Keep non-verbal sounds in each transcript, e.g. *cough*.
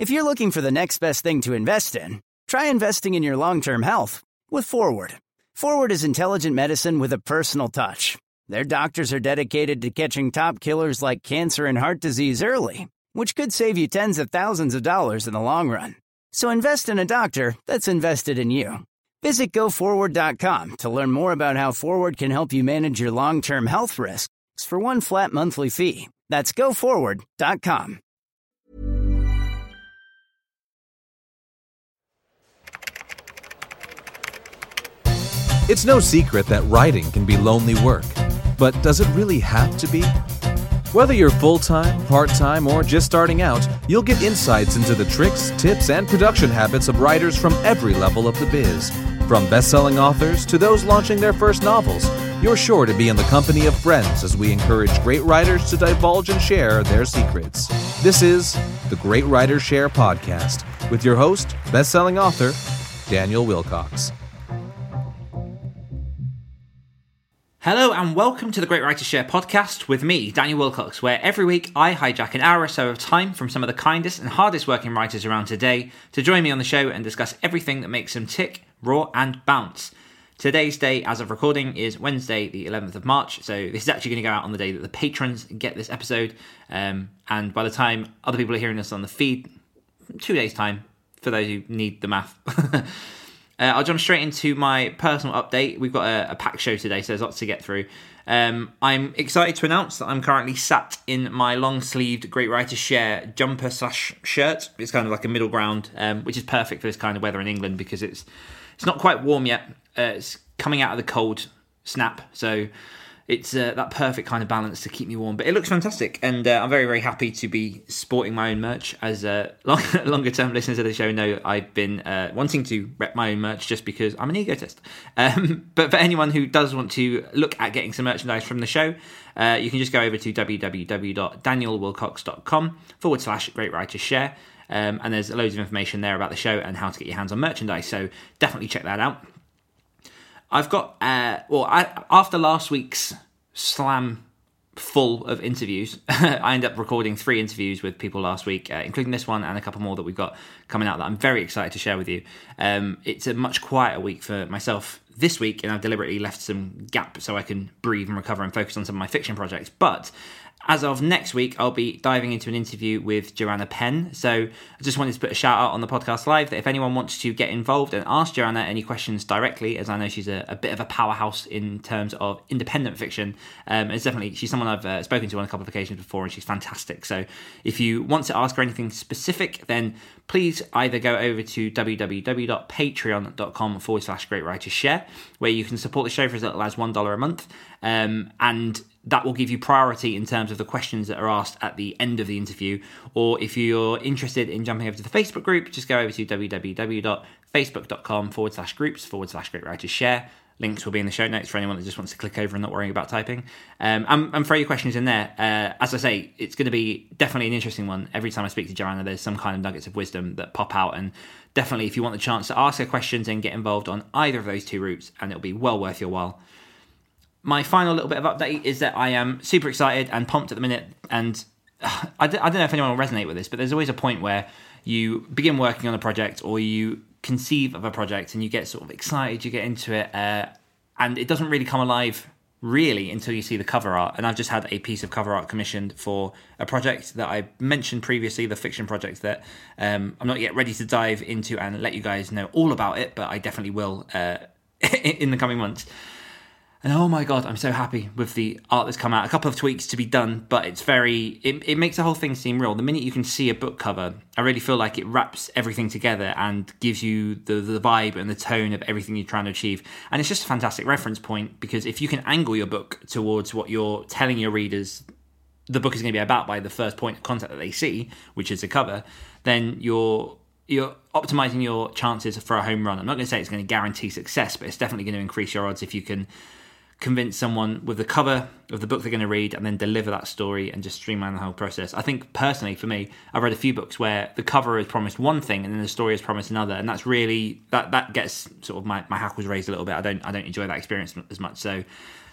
If you're looking for the next best thing to invest in, try investing in your long term health with Forward. Forward is intelligent medicine with a personal touch. Their doctors are dedicated to catching top killers like cancer and heart disease early, which could save you tens of thousands of dollars in the long run. So invest in a doctor that's invested in you. Visit goforward.com to learn more about how Forward can help you manage your long term health risks for one flat monthly fee. That's goforward.com. It's no secret that writing can be lonely work, but does it really have to be? Whether you're full time, part time, or just starting out, you'll get insights into the tricks, tips, and production habits of writers from every level of the biz. From best selling authors to those launching their first novels, you're sure to be in the company of friends as we encourage great writers to divulge and share their secrets. This is the Great Writers Share podcast with your host, best selling author, Daniel Wilcox. Hello and welcome to the Great Writers Share podcast with me, Daniel Wilcox, where every week I hijack an hour or so of time from some of the kindest and hardest working writers around today to join me on the show and discuss everything that makes them tick, raw, and bounce. Today's day, as of recording, is Wednesday, the 11th of March. So this is actually going to go out on the day that the patrons get this episode. Um, and by the time other people are hearing this on the feed, two days' time, for those who need the math. *laughs* Uh, I'll jump straight into my personal update. We've got a, a packed show today, so there's lots to get through. Um, I'm excited to announce that I'm currently sat in my long sleeved Great Writers Share jumper slash shirt. It's kind of like a middle ground, um, which is perfect for this kind of weather in England because it's it's not quite warm yet. Uh, it's coming out of the cold snap, so it's uh, that perfect kind of balance to keep me warm. But it looks fantastic, and uh, I'm very, very happy to be sporting my own merch. As uh, *laughs* long, longer term listeners of the show know, I've been uh, wanting to rep my own merch just because I'm an egotist. *laughs* Um, but for anyone who does want to look at getting some merchandise from the show, uh, you can just go over to www.danielwilcox.com forward slash Great Writers Share. Um, and there's loads of information there about the show and how to get your hands on merchandise. So definitely check that out. I've got uh, well, I, after last week's slam full of interviews, *laughs* I ended up recording three interviews with people last week, uh, including this one and a couple more that we've got coming out that I'm very excited to share with you. Um, it's a much quieter week for myself this week, and I've deliberately left some gap so I can breathe and recover and focus on some of my fiction projects. But as of next week, I'll be diving into an interview with Joanna Penn. So I just wanted to put a shout out on the podcast live that if anyone wants to get involved and ask Joanna any questions directly, as I know she's a, a bit of a powerhouse in terms of independent fiction, um, it's definitely she's someone I've uh, spoken to on a couple of occasions before, and she's fantastic. So if you want to ask her anything specific, then please either go over to www.patreon.com forward slash great writers share, where you can support the show for as little as $1 a month. Um, and that will give you priority in terms of the questions that are asked at the end of the interview. Or if you're interested in jumping over to the Facebook group, just go over to www.facebook.com forward slash groups forward slash great writers share. Links will be in the show notes for anyone that just wants to click over and not worrying about typing. Um, and, and throw your questions in there. Uh, as I say, it's going to be definitely an interesting one. Every time I speak to Joanna, there's some kind of nuggets of wisdom that pop out. And definitely, if you want the chance to ask her questions and get involved on either of those two routes, and it'll be well worth your while my final little bit of update is that I am super excited and pumped at the minute. And uh, *sighs* I d- I don't know if anyone will resonate with this, but there's always a point where you begin working on a project or you conceive of a project and you get sort of excited, you get into it, uh, and it doesn't really come alive really until you see the cover art. And I've just had a piece of cover art commissioned for a project that I mentioned previously, the fiction project that um, I'm not yet ready to dive into and let you guys know all about it, but I definitely will uh, *laughs* in the coming months. And oh my god, I'm so happy with the art that's come out. A couple of tweaks to be done, but it's very it, it makes the whole thing seem real. The minute you can see a book cover, I really feel like it wraps everything together and gives you the the vibe and the tone of everything you're trying to achieve. And it's just a fantastic reference point because if you can angle your book towards what you're telling your readers the book is going to be about by the first point of contact that they see, which is the cover, then you're you're optimizing your chances for a home run. I'm not going to say it's going to guarantee success, but it's definitely going to increase your odds if you can convince someone with the cover of the book they're going to read and then deliver that story and just streamline the whole process. I think personally for me, I've read a few books where the cover is promised one thing and then the story is promised another, and that's really that that gets sort of my, my hackles raised a little bit. I don't I don't enjoy that experience as much. So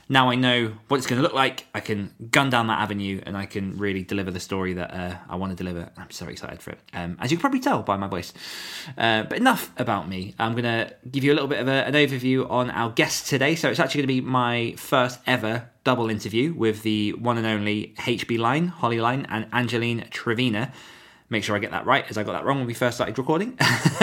now I know what it's going to look like. I can gun down that avenue and I can really deliver the story that uh, I want to deliver. I'm so excited for it, um, as you can probably tell by my voice. Uh, but enough about me. I'm going to give you a little bit of a, an overview on our guest today. So it's actually going to be my first ever double interview with the one and only HB Lyne, Holly Lyne, and Angeline Trevena. Make sure I get that right, as I got that wrong when we first started recording. *laughs*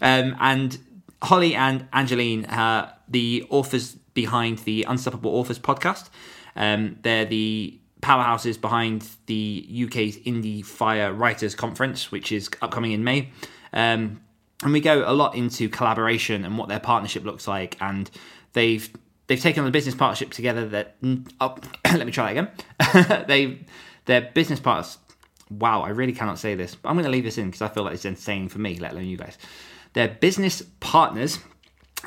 um, and Holly and Angeline, uh, the authors behind the Unstoppable Authors podcast. Um, they're the powerhouses behind the UK's Indie Fire Writers Conference, which is upcoming in May. Um, and we go a lot into collaboration and what their partnership looks like. And they've they've taken on a business partnership together that. Oh, *coughs* let me try that again. *laughs* they their business partners. Wow, I really cannot say this, I'm going to leave this in because I feel like it's insane for me, let alone you guys. They're business partners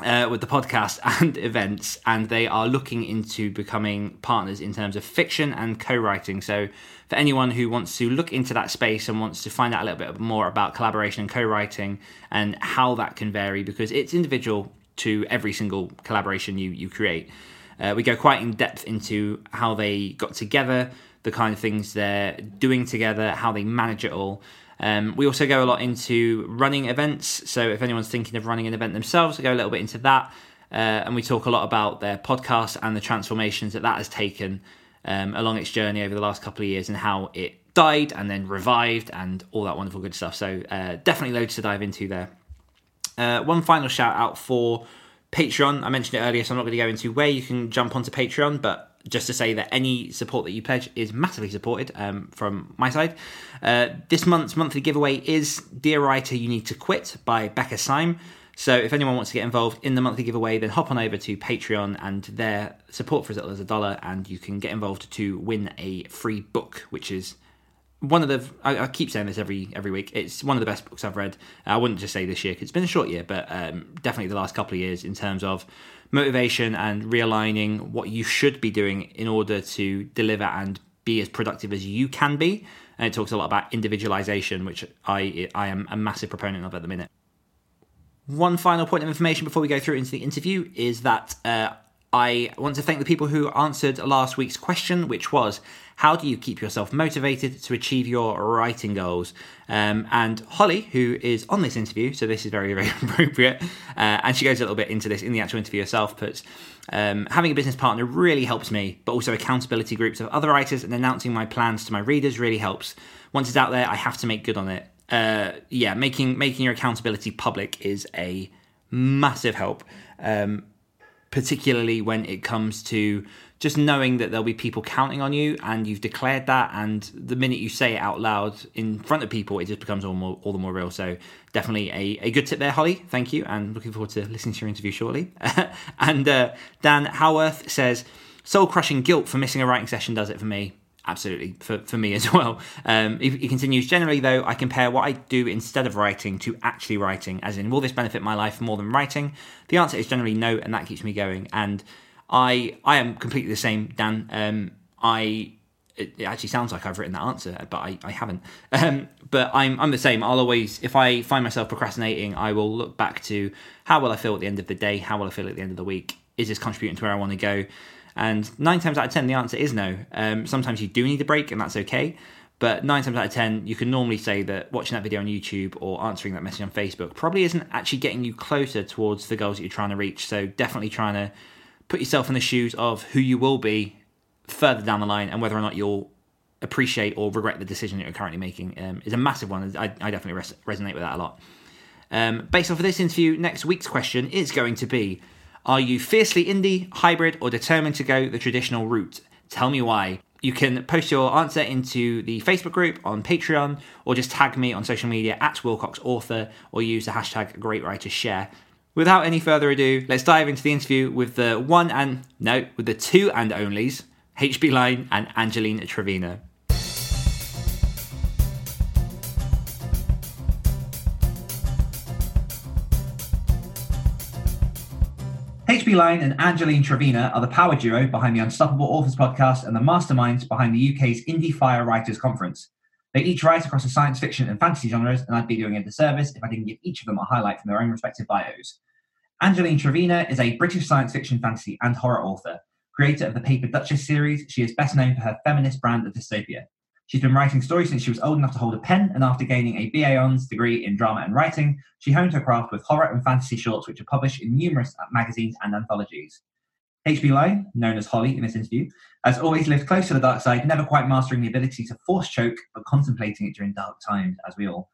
uh, with the podcast and events, and they are looking into becoming partners in terms of fiction and co writing. So, for anyone who wants to look into that space and wants to find out a little bit more about collaboration and co writing and how that can vary, because it's individual to every single collaboration you, you create, uh, we go quite in depth into how they got together, the kind of things they're doing together, how they manage it all. Um, we also go a lot into running events. So if anyone's thinking of running an event themselves, we go a little bit into that. Uh, and we talk a lot about their podcast and the transformations that that has taken um, along its journey over the last couple of years and how it died and then revived and all that wonderful good stuff. So uh, definitely loads to dive into there. Uh, one final shout out for Patreon. I mentioned it earlier, so I'm not going to go into where you can jump onto Patreon, but just to say that any support that you pledge is massively supported um, from my side. Uh, this month's monthly giveaway is Dear Writer, You Need to Quit by Becca Syme. So if anyone wants to get involved in the monthly giveaway, then hop on over to Patreon and their support for as little as a dollar, and you can get involved to win a free book, which is one of the I, I, keep saying this every every week. It's one of the best books I've read. I wouldn't just say this year because it's been a short year, but um, definitely the last couple of years in terms of motivation and realigning what you should be doing in order to deliver and be as productive as you can be. And it talks a lot about individualization, which I I am a massive proponent of at the minute. One final point of information before we go through into the interview is that uh, I want to thank the people who answered last week's question, which was how do you keep yourself motivated to achieve your writing goals? Um, and Holly, who is on this interview, so this is very, *laughs* very appropriate, uh, and she goes a little bit into this in the actual interview herself, puts um, having a business partner really helps me, but also accountability groups of other writers and announcing my plans to my readers really helps. Once it's out there, I have to make good on it. Uh, yeah, making making your accountability public is a massive help, um, particularly when it comes to just knowing that there'll be people counting on you and you've declared that and the minute you say it out loud in front of people it just becomes all, more, all the more real. So definitely a, a good tip there holly. Thank you. And looking forward to listening to your interview shortly. *laughs* And uh, dan howarth says soul crushing guilt for missing a writing session does it for me absolutely for, for me *laughs* as well um, he, he, continues generally though i compare what i do instead of writing to actually writing as in will this benefit my life more than writing the answer is generally no and that keeps me going and I I am completely the same, Dan. Um, I it, actually sounds like I've written that answer, but I, I haven't. *laughs* Um, but I'm I'm the same. I'll always, if I find myself procrastinating, I will look back to how will I feel at the end of the day? How will I feel at the end of the week? Is this contributing to where I want to go? And nine times out of ten, the answer is no. Um, sometimes you do need a break, and that's okay. But nine times out of ten, you can normally say that watching that video on YouTube or answering that message on Facebook probably isn't actually getting you closer towards the goals that you're trying to reach. So definitely trying to put yourself in the shoes of who you will be further down the line and whether or not you'll appreciate or regret the decision that you're currently making um, is a massive one. I, I definitely res- resonate with that a lot. Um, based off of this interview, next week's question is going to be Are you fiercely indie, hybrid, or determined to go the traditional route? Tell me why. You can post your answer into the Facebook group on Patreon or just tag me on social media at Wilcox Author or use the hashtag Great Writers Share without any further ado, let's dive into the interview with the one and no, with the two and onlys, HB Lyne and Angelina Trevena. HB Lyne and Angeline Trevena are the power duo behind the Unstoppable Authors podcast and the masterminds behind the UK's Indie Fire Writers Conference. They each write across the science fiction and fantasy genres, and I'd be doing a disservice if I didn't give each of them a highlight from their own respective bios. Angeline Trevena is a British science fiction, fantasy, and horror author, Creator of the Paper Duchess series, she is best known for her feminist brand of dystopia. She's been writing stories since she was old enough to hold a pen, and after gaining a BA Hons degree in drama and writing, she honed her craft with horror and fantasy shorts, which are published in numerous magazines and anthologies. HB known as Holly in this interview, has always lived close to the dark side, never quite mastering the ability to force choke, but contemplating it during dark times, as we all.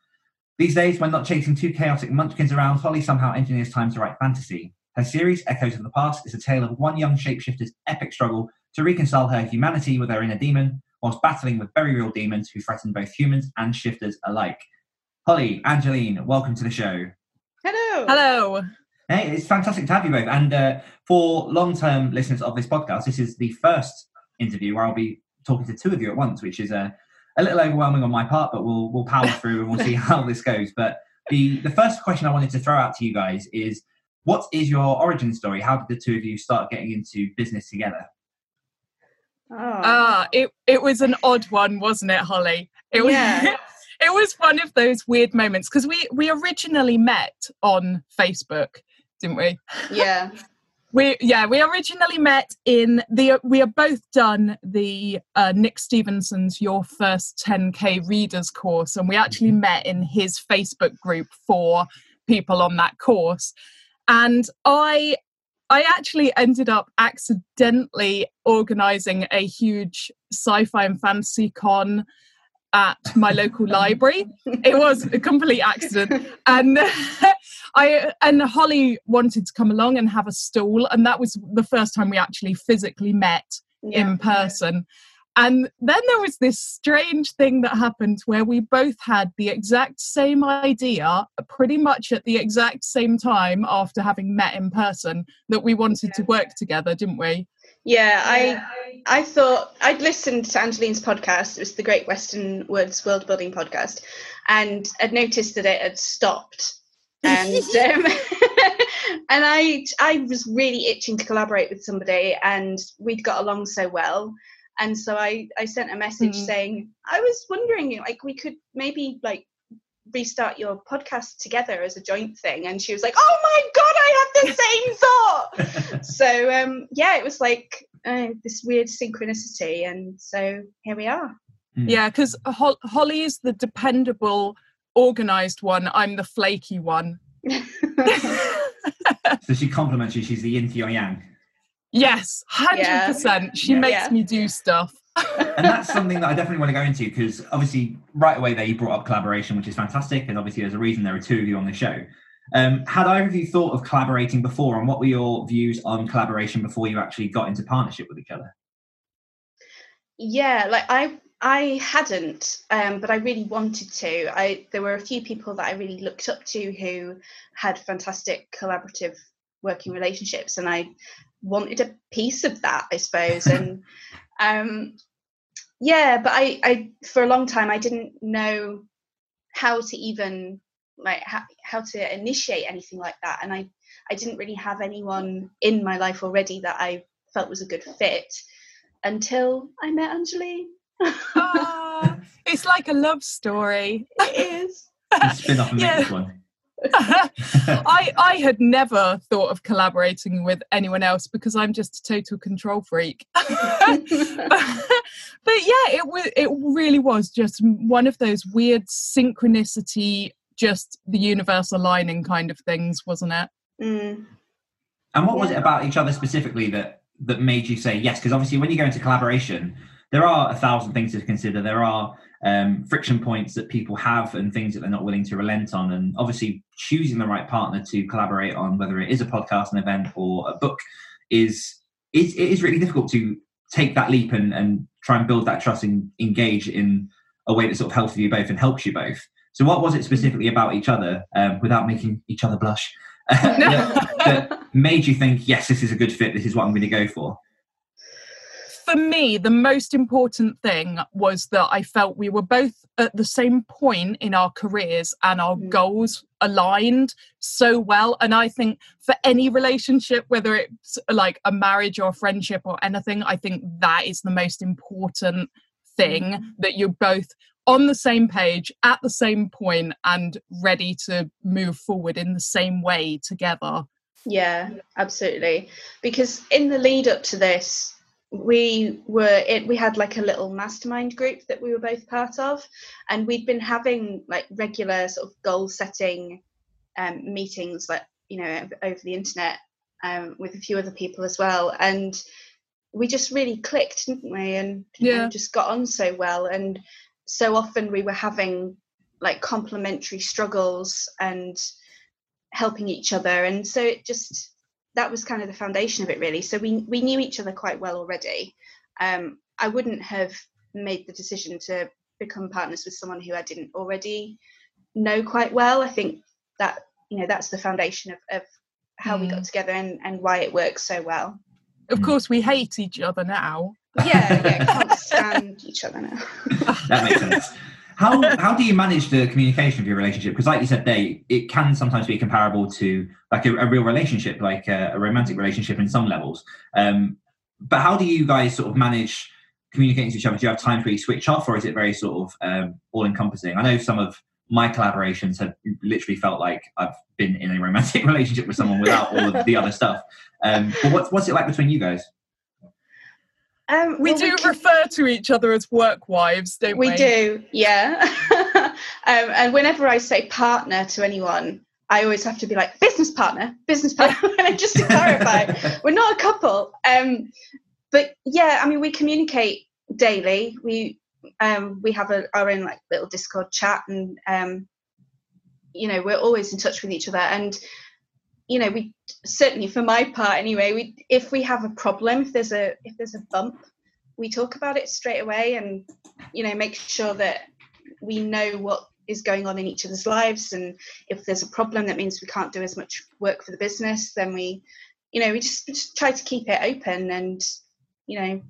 These days, when not chasing two chaotic munchkins around, Holly somehow engineers time to write fantasy. Her series, Echoes of the Past, is a tale of one young shapeshifter's epic struggle to reconcile her humanity with her inner demon, whilst battling with very real demons who threaten both humans and shifters alike. Holly, Angeline, welcome to the show. Hello. Hello. Hey, it's fantastic to have you both. And uh, for long term listeners of this podcast, this is the first interview where I'll be talking to two of you at once, which is uh, a little overwhelming on my part, but we'll, we'll power *laughs* through and we'll see how this goes. But the, the first question I wanted to throw out to you guys is what is your origin story? How did the two of you start getting into business together? Oh. Ah, it it was an odd one, wasn't it, Holly? It was Yeah. *laughs* it was one of those weird moments because we we originally met on Facebook, didn't we? yeah. *laughs* We yeah, we originally met in the we have both done the uh, Nick Stevenson's Your First 10K Readers course, and we actually met in his Facebook group for people on that course. And I I actually ended up accidentally organizing a huge sci-fi and fantasy con at my local library. It was a complete accident. *laughs* And *laughs* I and Holly wanted to come along and have a stall, and that was the first time we actually physically met Yeah. in person. And then there was this strange thing that happened where we both had the exact same idea, pretty much at the exact same time after having met in person, that we wanted to work together, didn't we? Yeah, I I thought I'd listened to Angeline's podcast. It was the Great Western Woods World Building podcast, and I'd noticed that it had stopped. And *laughs* um, *laughs* and I I was really itching to collaborate with somebody, and we'd got along so well. And so I I sent a message Mm. saying I was wondering like we could maybe like restart your podcast together as a joint thing. And she was like, Oh my god, I had the *laughs* same thought so um yeah it was like uh, this weird synchronicity and so here we are Yeah, because Hol- Holly is the dependable, organized one. I'm the flaky one. *laughs* *laughs* so she compliments you, she's the yin to your yang. Yes, hundred Yeah. percent. She Yeah. makes Yeah. me do stuff. and that's something that I definitely want to go into because obviously right away there you brought up collaboration, which is fantastic, and obviously there's a reason there are two of you on the show. Um, had either of you thought of collaborating before, and what were your views on collaboration before you actually got into partnership with each other? yeah like i i hadn't um but i really wanted to i there were a few people that i really looked up to who had fantastic collaborative working relationships and i wanted a piece of that i suppose and *laughs* um yeah but i i for a long time i didn't know how to even like how, how to initiate anything like that and i i didn't really have anyone in my life already that i felt was a good fit until i met angeline Ah, it's like a love story. it is The spin-off *laughs* and Yeah. make this one. *laughs* I I had never thought of collaborating with anyone else because I'm just a total control freak. but, *laughs* but yeah, it was it really was just one of those weird synchronicity, just the universe aligning kind of things, wasn't it? Mm, And what was it about each other specifically that that made you say yes? Because obviously, when you go into collaboration, there are a thousand things to consider. There are um, friction points that people have and things that they're not willing to relent on. And obviously, choosing the right partner to collaborate on, whether it is a podcast, an event, or a book, is is it is really difficult to take that leap and, and try and build that trust and engage in a way that sort of helps you both and helps you both. So, what was it specifically about each other, um, without making each other blush, *laughs* that made you think, yes, this is a good fit. This is what I'm going to go for. For me, the most important thing was that I felt we were both at the same point in our careers and our Mm. goals aligned so well. And I think for any relationship, whether it's like a marriage or a friendship or anything, I think that is the most important thing that you're both on the same page at the same point and ready to move forward in the same way together. yeah absolutely because in the lead up to this we were it we had like a little mastermind group that we were both part of and we'd been having like regular sort of goal setting um, meetings like you know over the internet um, with a few other people as well and we just really clicked didn't we and, Yeah. and just got on so well and so often we were having like complementary struggles and helping each other and so it just that was kind of the foundation of it really. So we we knew each other quite well already. Um i wouldn't have made the decision to become partners with someone who i didn't already know quite well. I think that you know that's the foundation of, of how we got together and, and why it works so well. Of course, we hate each other now. yeah yeah *laughs* can't stand each other now. That makes sense. *laughs* How how do you manage the communication of your relationship? Because, like you said, they it can sometimes be comparable to like a, a real relationship, like a, a romantic relationship in some levels. Um, but how do you guys sort of manage communicating to each other? Do you have time for you switch off, or is it very sort of um, all encompassing? I know some of my collaborations have literally felt like I've been in a romantic *laughs* relationship with someone without all of the other stuff. Um, but what's what's it like between you guys? Um We well, do can- refer to each other as work wives, don't we? we? do yeah. *laughs* Um, and whenever i say partner to anyone i always have to be like business partner business partner. *laughs* And just to clarify *laughs* we're not a couple. Um but yeah i mean we communicate daily. We um we have a, our own like little discord chat and um you know we're always in touch with each other. And you know we certainly for my part anyway we if we have a problem if there's a if there's a bump we talk about it straight away and you know make sure that we know what is going on in each other's lives. And if there's a problem that means we can't do as much work for the business then we you know we just, just try to keep it open. And you know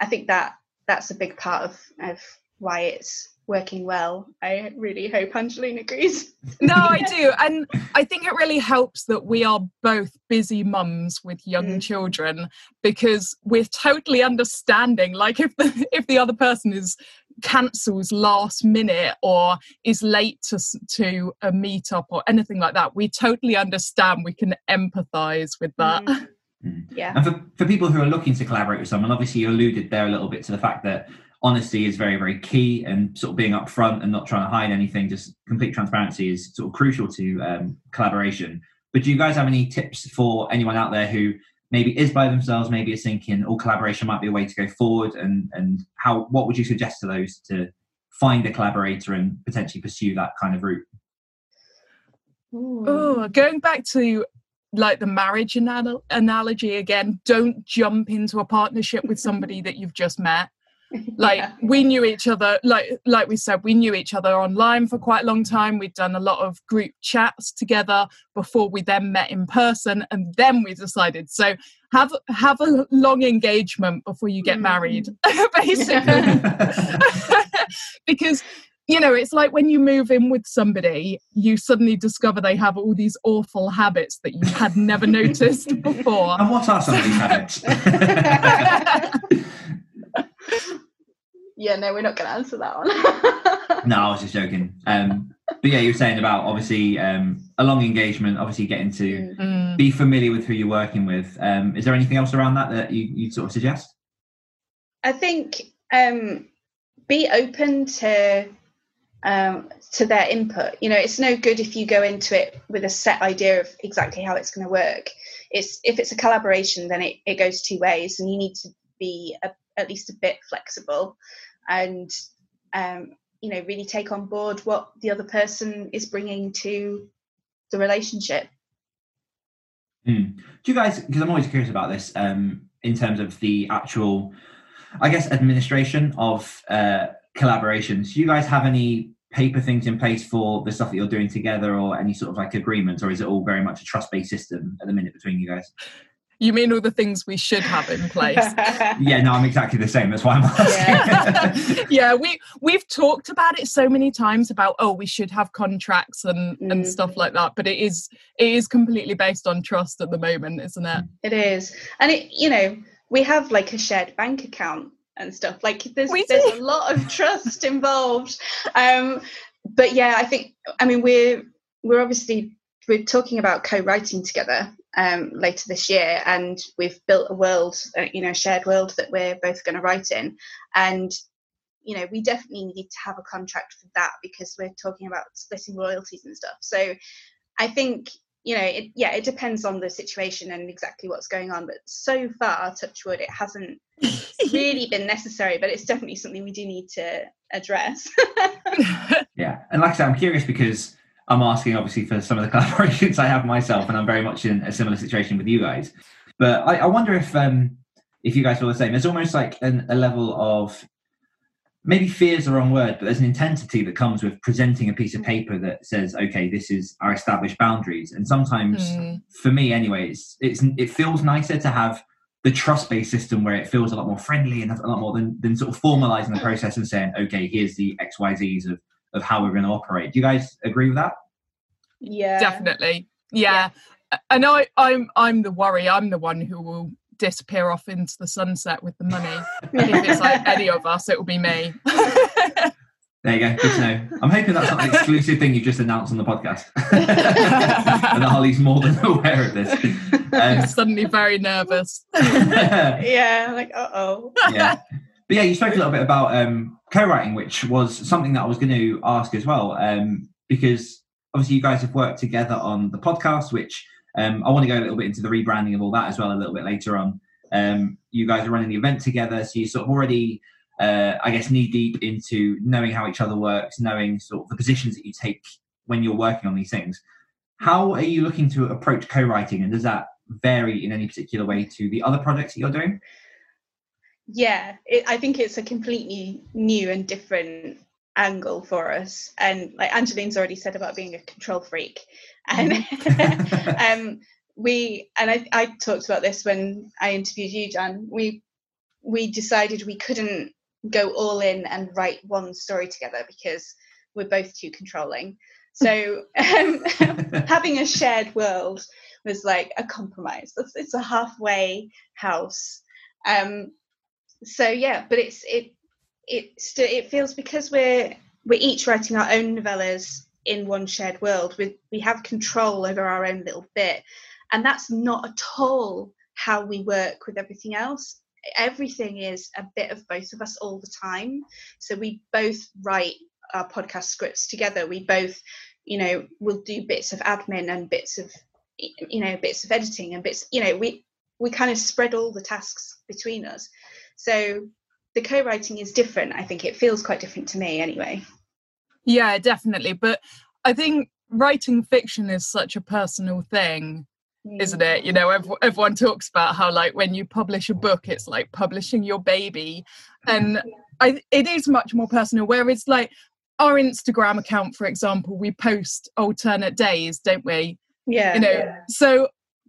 i think that that's a big part of of why it's working well i really hope angeline agrees *laughs* No, I do. And I think it really helps that we are both busy mums with young Mm. children because we're totally understanding. Like if the if the other person is cancels last minute or is late to to a meetup or anything like that, we totally understand. We can empathize with that. Mm. Mm. yeah And for, for people who are looking to collaborate with someone, obviously you alluded there a little bit to the fact that honesty is very, very key and sort of being upfront and not trying to hide anything, just complete transparency is sort of crucial to um, collaboration. But do you guys have any tips for anyone out there who maybe is by themselves, maybe is thinking all collaboration might be a way to go forward and, and how what would you suggest to those to find a collaborator and potentially pursue that kind of route? Oh, going back to like the marriage anal- analogy again, don't jump into a partnership with somebody that you've just met. *laughs* Like Yeah. we knew each other, like like we said, we knew each other online for quite a long time. We'd done a lot of group chats together before we then met in person, and then we decided. So have have a long engagement before you get married, mm. *laughs* basically *laughs* because you know it's like when you move in with somebody you suddenly discover they have all these awful habits that you had never noticed before And what are some of these habits? *laughs* yeah no we're not going to answer that one No, I was just joking. Um, but yeah, you were saying about obviously um, a long engagement, obviously getting to Mm. be familiar with who you're working with. Um, is there anything else around that that you you sort of suggest? I think um, be open to um, to their input. You know, it's no good if you go into it with a set idea of exactly how it's going to work. It's if it's a collaboration, then it, it goes two ways, and you need to be a, at least a bit flexible, and um, you know, really take on board what the other person is bringing to the relationship. Hmm. Do you guys? Because I'm always curious about this. Um, in terms of the actual, I guess, administration of uh, collaborations. Do you guys have any paper things in place for the stuff that you're doing together, or any sort of like agreements, or is it all very much a trust-based system at the minute between you guys? You mean all the things we should have in place *laughs* Yeah, no, I'm exactly the same. That's why I'm asking. *laughs* yeah we we've talked about it so many times about oh we should have contracts and and Mm. stuff like that but it is it is completely based on trust at the moment isn't it It is, and it you know we have like a shared bank account and stuff. Like there's We there's do. a lot of trust involved. Um, but yeah, I think I mean we're we're obviously we're talking about co-writing together, um, later this year, and we've built a world, uh, you know, shared world that we're both going to write in, and you know, we definitely need to have a contract for that because we're talking about splitting royalties and stuff. So, I think you know, it, yeah, it depends on the situation and exactly what's going on. But so far, touch wood, it hasn't *laughs* really been necessary. But it's definitely something we do need to address. *laughs* yeah, and like I said, I'm curious because I'm asking obviously for some of the *laughs* collaborations I have myself, and I'm very much in a similar situation with you guys. But I, I wonder if um, if you guys feel the same. There's almost like an, a level of maybe fear is the wrong word, but there's an intensity that comes with presenting a piece of paper that says, "Okay, this is our established boundaries." And sometimes, mm. for me, anyway, it's, it's it feels nicer to have the trust-based system where it feels a lot more friendly and a lot more than, than sort of formalizing the process and saying, "Okay, here's the X, Y, Z's of of how we're going to operate. Do you guys agree with that? Yeah, definitely. Yeah, yeah. and I, I'm I'm the worry. I'm the one who will disappear off into the sunset with the money. if it's like any of us, it will be me. *laughs* There you go. Good to know. I'm hoping that's not an exclusive thing you've just announced on the podcast, *laughs* and that Holly's more than aware of this. *laughs* Um, suddenly very nervous. yeah, like uh oh. Yeah, but yeah, you spoke a little bit about um, co-writing, which was something that I was going to ask as well, um, because obviously you guys have worked together on the podcast, which um, I want to go a little bit into the rebranding of all that as well a little bit later on. Um, you guys are running the event together, so you sort of already, uh, I guess, knee deep into knowing how each other works, knowing sort of the positions that you take when you're working on these things. How are you looking to approach co-writing, and does that vary in any particular way to the other projects that you're doing? Yeah it, i think it's a completely new and different angle for us. And like angeline's already said about being a control freak. And *laughs* um we and I, I talked about this when i interviewed you jan. We we decided we couldn't go all in and write one story together because we're both too controlling. So um, *laughs* having a shared world was like a compromise. It's, it's a halfway house. Um, so yeah but it's it it st- it feels because we're we're each writing our own novellas in one shared world we we have control over our own little bit. And that's not at all how we work with everything else. Everything is a bit of both of us all the time. So we both write our podcast scripts together. We both you know will do bits of admin and bits of you know bits of editing and bits you know we we kind of spread all the tasks between us so the co-writing is different. I think it feels quite different to me anyway. Yeah, definitely. But I think writing fiction is such a personal thing isn't it you mm. know everyone talks about how like when you publish a book it's like publishing your baby and I, it is much more personal whereas like our instagram account for example we post alternate days don't we yeah you know yeah. so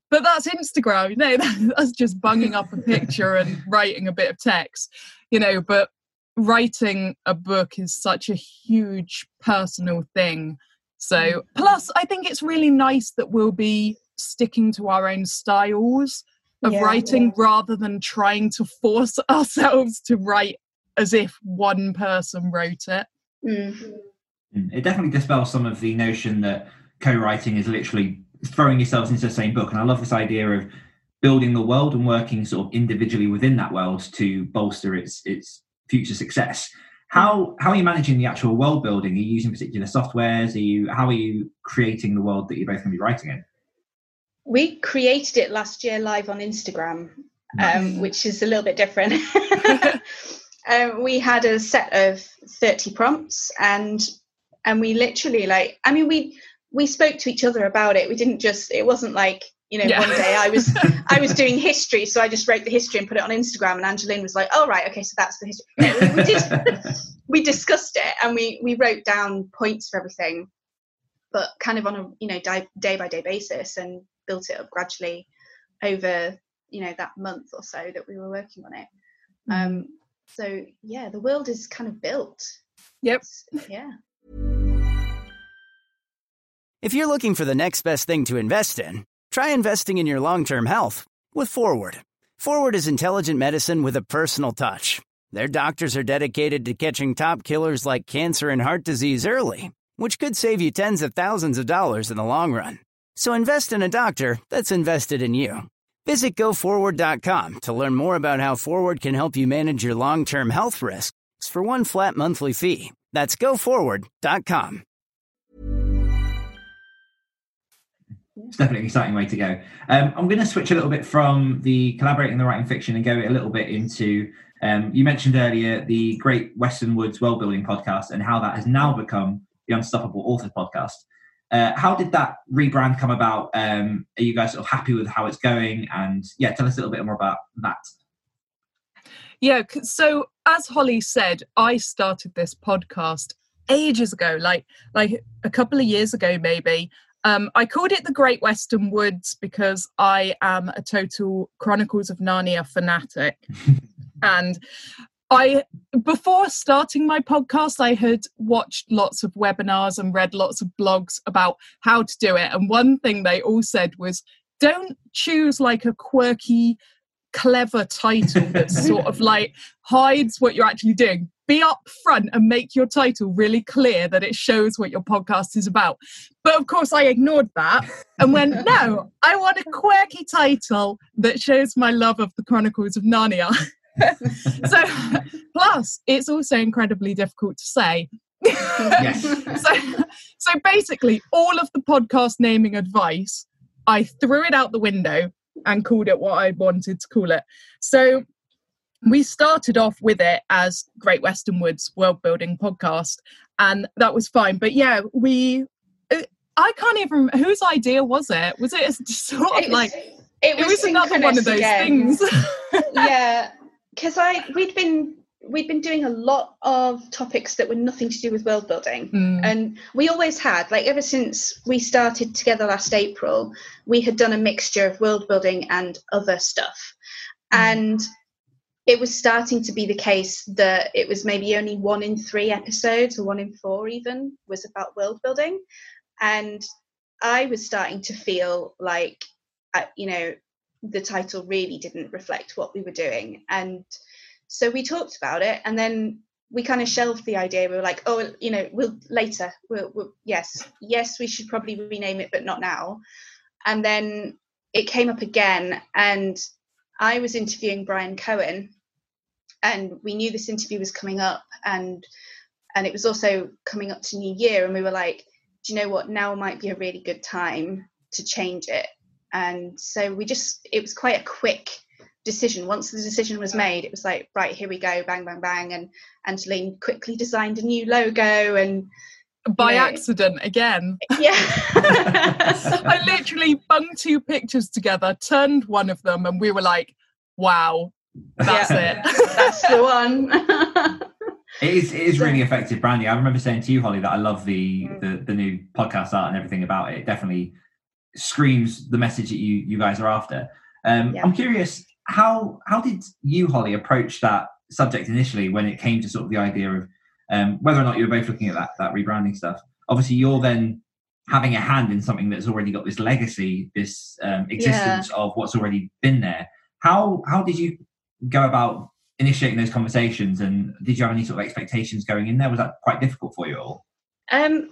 but that's Instagram, you know, *laughs* that's just bunging up a picture and writing a bit of text, you know, but writing a book is such a huge personal thing. So, mm. plus, I think it's really nice that we'll be sticking to our own styles of yeah, writing yeah. rather than trying to force *laughs* ourselves to write as if one person wrote it. Mm. It definitely dispels some of the notion that co writing is literally throwing yourselves into the same book. And I love this idea of building the world and working sort of individually within that world to bolster its its future success. How how are you managing the actual world building? Are you using particular softwares? Are you how are you creating the world that you're both going to be writing in? We created it last year live on Instagram, um, which is a little bit different. *laughs* um, we had a set of 30 prompts and and we literally like i mean we we spoke to each other about it. We didn't just. It wasn't like you know yeah. one day I was *laughs* I was doing history, so I just wrote the history and put it on Instagram. And Angeline was like, "Oh right, okay, so that's the history." we, we did. *laughs* we discussed it and we we wrote down points for everything, but kind of on a you know day by day basis and built it up gradually over you know that month or so that we were working on it. Mm-hmm. Um, so yeah, the world is kind of built. Yep. It's, yeah. If you're looking for the next best thing to invest in, try investing in your long term health with Forward. Forward is intelligent medicine with a personal touch. Their doctors are dedicated to catching top killers like cancer and heart disease early, which could save you tens of thousands of dollars in the long run. So invest in a doctor that's invested in you. Visit goforward.com to learn more about how Forward can help you manage your long term health risks for one flat monthly fee. That's goforward.com. It's definitely an exciting way to go. Um, I'm going to switch a little bit from the collaborating the writing fiction and go a little bit into. Um, you mentioned earlier the Great Western Woods World Building podcast and how that has now become the Unstoppable Author podcast. Uh, how did that rebrand come about? Um, are you guys sort of happy with how it's going? And yeah, tell us a little bit more about that. Yeah, so as Holly said, I started this podcast ages ago, like like a couple of years ago, maybe. Um, I called it the Great Western Woods because I am a total Chronicles of Narnia fanatic. *laughs* and I before starting my podcast, I had watched lots of webinars and read lots of blogs about how to do it. And one thing they all said was don't choose like a quirky, clever title that sort of like hides what you're actually doing. Be up front and make your title really clear that it shows what your podcast is about. But of course, I ignored that and went, no, I want a quirky title that shows my love of the Chronicles of Narnia. *laughs* so plus it's also incredibly difficult to say Yes. *laughs* so so basically all of the podcast naming advice i threw it out the window and called it what i wanted to call it. So we started off with it as great western woods world building podcast and that was fine. But yeah we uh, i can't even whose idea was it? Was it *laughs* sort of It was- like it it was another one of those again. things. *laughs* Yeah, because I we'd been we'd been doing a lot of topics that were nothing to do with world building. Mm. And we always had, like, ever since we started together last April, we had done a mixture of world building and other stuff. Mm. And it was starting to be the case that it was maybe only one in three episodes, or one in four even, was about world building. And I was starting to feel like, uh, you know, the title really didn't reflect what we were doing. And so we talked about it, and then we kind of shelved the idea. We were like, oh, you know, we'll later. We'll, we'll yes, yes, we should probably rename it, but not now. And then it came up again, and I was interviewing Bryan Cohen, and we knew this interview was coming up, and and it was also coming up to New Year, and we were like, do you know what? Now might be a really good time to change it. And so we just, it was quite a quick decision. Once the decision was made, it was like, right, here we go, bang, bang, bang. And Angeline quickly designed a new logo and by Yeah. accident again. *laughs* yeah. I literally bung two pictures together, turned one of them, and we were like, wow, that's Yeah. it. *laughs* That's the one. *laughs* It is, it is really effective branding. I remember saying to you, Holly, that I love the, Mm. the the new podcast art and everything about it. It definitely screams the message that you you guys are after. Um, Yeah. I'm curious, how how did you, Holly, approach that subject initially when it came to sort of the idea of um, whether or not you were both looking at that that rebranding stuff? Obviously, you're then having a hand in something that's already got this legacy, this um, existence of what's already been there. How how did you go about initiating those conversations and did you have any sort of expectations going in there was that quite difficult for you all Um,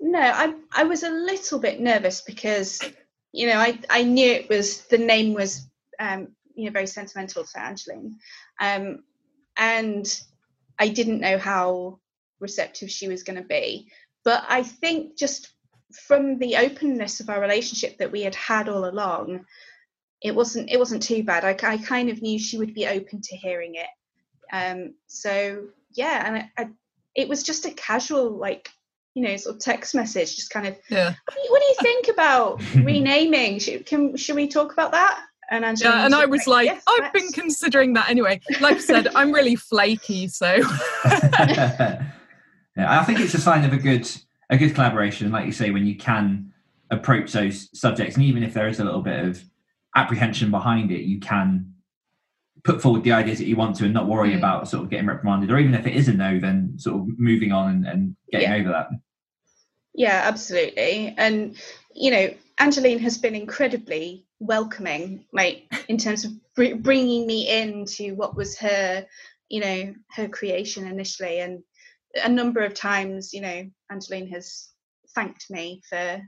no, I I was a little bit nervous because you know I I knew it was the name was um, you know very sentimental to Angeline, um, and I didn't know how receptive she was going to be. But I think just from the openness of our relationship that we had had all along, it wasn't it wasn't too bad. I, I kind of knew she would be open to hearing it. Um, so yeah, and I, I, it was just a casual like you know sort of text message, just kind of Yeah. what do you, what do you think about *laughs* renaming? Should, can should we talk about that? And Angela Yeah, and I was like, yes, I've been let's." considering that anyway. Like I said, I'm really flaky, so *laughs* yeah, I think it's a sign of a good a good collaboration, like you say, when you can approach those subjects, and even if there is a little bit of apprehension behind it, you can put forward the ideas that you want to, and not worry Mm. about sort of getting reprimanded, or even if it is a no, then sort of moving on and, and getting Yeah. over that. Yeah, absolutely. And you know, Angeline has been incredibly welcoming, like in terms of br- bringing me into what was her, you know, her creation initially. And a number of times, you know, Angeline has thanked me for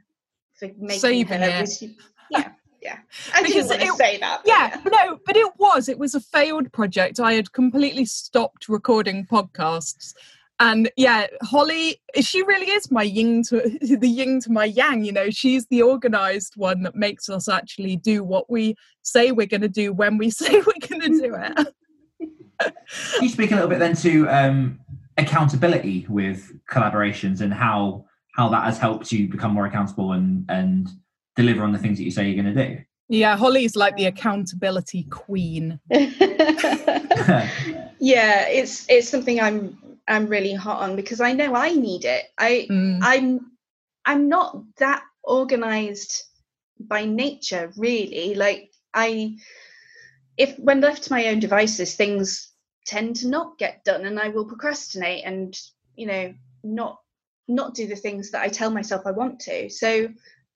for making Saving her it. was- yeah, yeah. I Because didn't want to say that. but yeah, no, but it was. It was a failed project. I had completely stopped recording podcasts. And yeah, Holly, she really is my yin to *laughs* the ying to my yang. You know, she's the organized one that makes us actually do what we say we're going to do when we *laughs* say we're going to do it. *laughs* Can you speak a little bit then to um, accountability with collaborations and how how that has helped you become more accountable and and deliver on the things that you say you're going to do? Yeah, Holly's like the accountability queen. yeah, it's it's something I'm I'm really hot on because I know I need it. I Mm. I'm I'm not that organized by nature, really. Like I if when left to my own devices, things tend to not get done and I will procrastinate and, you know, not not do the things that I tell myself I want to. So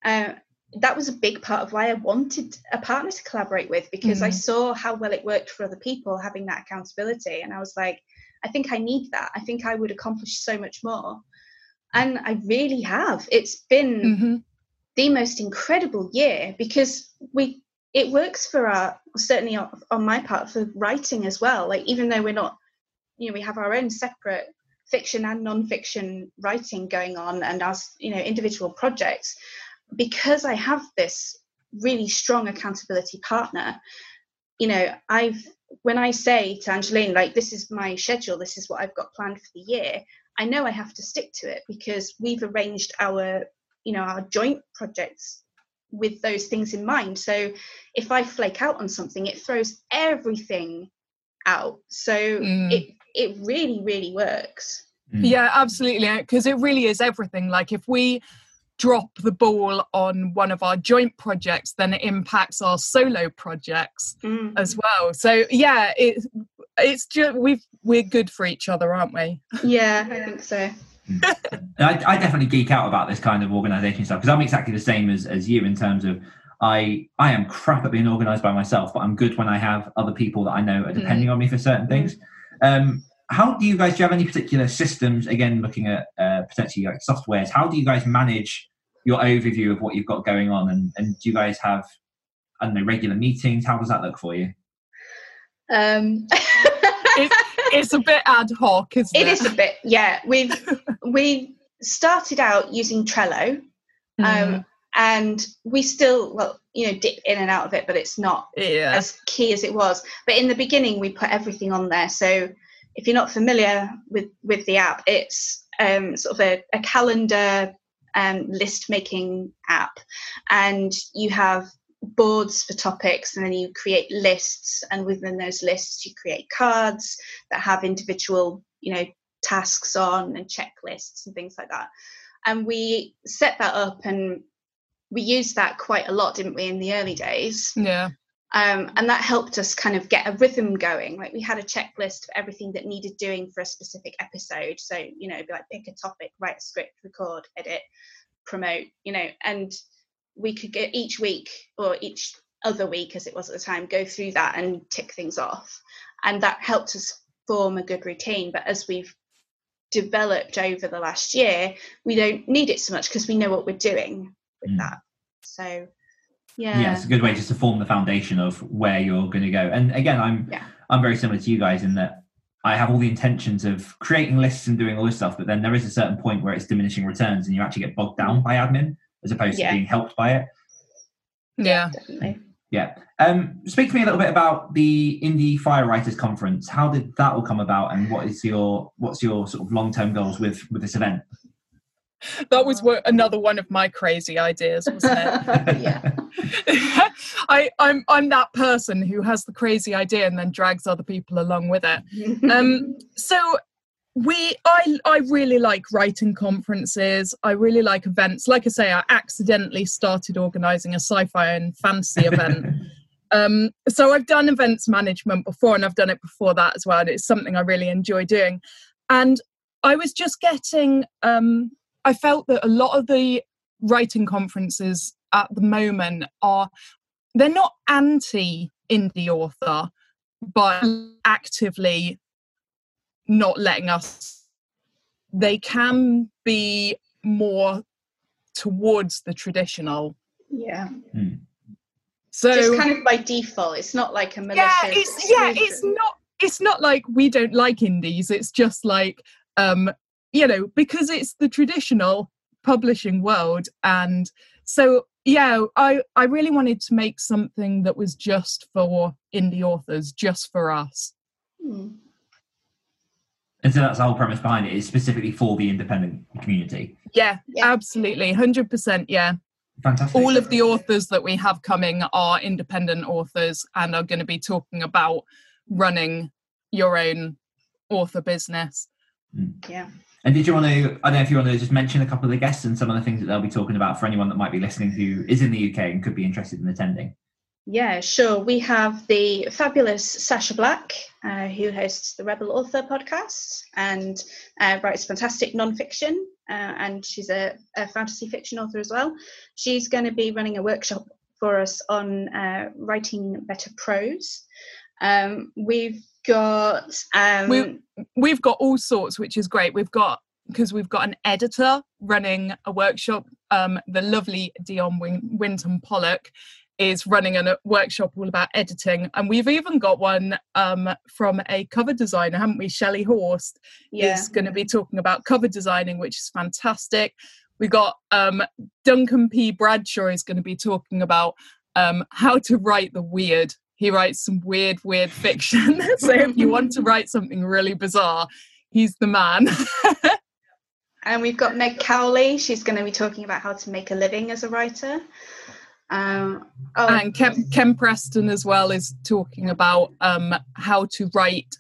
uh, that was a big part of why I wanted a partner to collaborate with because I Mm. saw how well it worked for other people having that accountability. And I was like, I think I need that. I think I would accomplish so much more. And I really have. It's been Mhm. the most incredible year because we it works for our certainly on, on my part for writing as well. Like even though we're not, you know, we have our own separate fiction and non-fiction writing going on and as you know individual projects because i have this really strong accountability partner you know i've when i say to angeline like this is my schedule this is what i've got planned for the year i know i have to stick to it because we've arranged our you know our joint projects with those things in mind so if i flake out on something it throws everything out so Mm. it it really really works Mm. Yeah, absolutely. Because it really is everything. Like if we drop the ball on one of our joint projects, then it impacts our solo projects Mm. as well. So yeah, it, it's just we've we're good for each other, aren't we? yeah i *laughs* think so I, I definitely geek out about this kind of organisation stuff because I'm exactly the same as, as you in terms of I I am crap at being organised by myself, but I'm good when I have other people that I know are depending on me for certain things. Um, how do you guys do you have any particular systems? Again, looking at uh, potentially like softwares, how do you guys manage your overview of what you've got going on, and, and do you guys have I don't know regular meetings? How does that look for you? um It's a bit ad hoc, isn't it? it is a bit yeah we've *laughs* we started out using trello um Mm, and we still well you know dip in and out of it but it's not yeah. as key as it was but in the beginning we put everything on there so if you're not familiar with with the app it's um sort of a, a calendar um list making app. And you have boards for topics and then you create lists and within those lists you create cards that have individual you know tasks on and checklists and things like that. And we set that up and we used that quite a lot didn't we in the early days? Yeah. Um, and that helped us kind of get a rhythm going like we had a checklist for everything that needed doing for a specific episode. So you know like pick a topic write a script record edit promote you know and we could get each week or each other week as it was at the time go through that and tick things off. And that helped us form a good routine. But as we've developed over the last year we don't need it so much because we know what we're doing with Mm. that. So yeah yeah, it's a good way just to form the foundation of where you're going to go. And again, I'm Yeah. I'm very similar to you guys in that I have all the intentions of creating lists and doing all this stuff, but then there is a certain point where it's diminishing returns and you actually get bogged down by admin as opposed Yeah. to being helped by it. Yeah. definitely Yeah. Um, speak to me a little bit about the Indie Fire Writers Conference. How did that all come about, and what is your what's your sort of long term goals with with this event? That was what, another one of my crazy ideas, wasn't it? *laughs* yeah *laughs* I, I'm I'm that person who has the crazy idea and then drags other people along with it. Um, *laughs* so we I I really like writing conferences. I really like events. Like I say, I accidentally started organizing a sci-fi and fantasy event. Um, so I've done events management before, and I've done it before that as well. And it's something I really enjoy doing. And I was just getting. Um, I felt that a lot of the writing conferences at the moment are they're not anti indie author, but actively not letting us. They can be more towards the traditional. Yeah. Hmm. So Just kind of by default. It's not like a malicious. yeah, it's yeah, it's not it's not like we don't like indies. It's just like um, you know, because it's the traditional publishing world, and so yeah, I I really wanted to make something that was just for indie authors, just for us. Hmm. And so that's the whole premise behind it. Is specifically for the independent community. Yeah, Yeah. absolutely, hundred percent. Yeah. Fantastic. all of the authors that we have coming are independent authors and are going to be talking about running your own author business. Yeah. And did you want to? I don't know if you want to just mention a couple of the guests and some of the things that they'll be talking about for anyone that might be listening who is in the UK and could be interested in attending. Yeah, sure. We have the fabulous Sacha Black, uh, who hosts the Rebel Author podcast and uh, writes fantastic nonfiction. Uh, and she's a, a fantasy fiction author as well. She's going to be running a workshop for us on uh, writing better prose. Um, we've got. Um, We- We've got all sorts, which is great. We've got because we've got an editor running a workshop. Um, the lovely Dion Win- Winton Polak is running a workshop all about editing, and we've even got one um, from a cover designer, haven't we? Shelley Horst yeah. is going to be talking about cover designing, which is fantastic. We got um, Duncan P. Bradshaw is going to be talking about um, how to write the weird. He writes some weird, weird fiction. *laughs* so if you want to *laughs* write something really bizarre, he's the man. *laughs* And we've got Meg Cowley. She's going to be talking about how to make a living as a writer. Um, oh, and Ken, Ken Preston as well is talking about um, how to write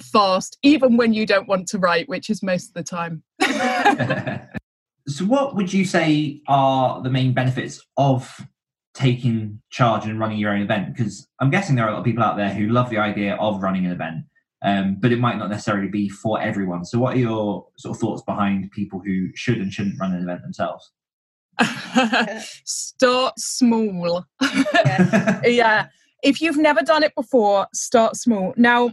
fast, even when you don't want to write, which is most of the time. so, what would you say are the main benefits of taking charge and running your own event? Because I'm guessing there are a lot of people out there who love the idea of running an event, um, but it might not necessarily be for everyone. So, what are your sort of thoughts behind people who should and shouldn't run an event themselves? *laughs* Start small. yeah. *laughs* *laughs* yeah if you've never done it before start small now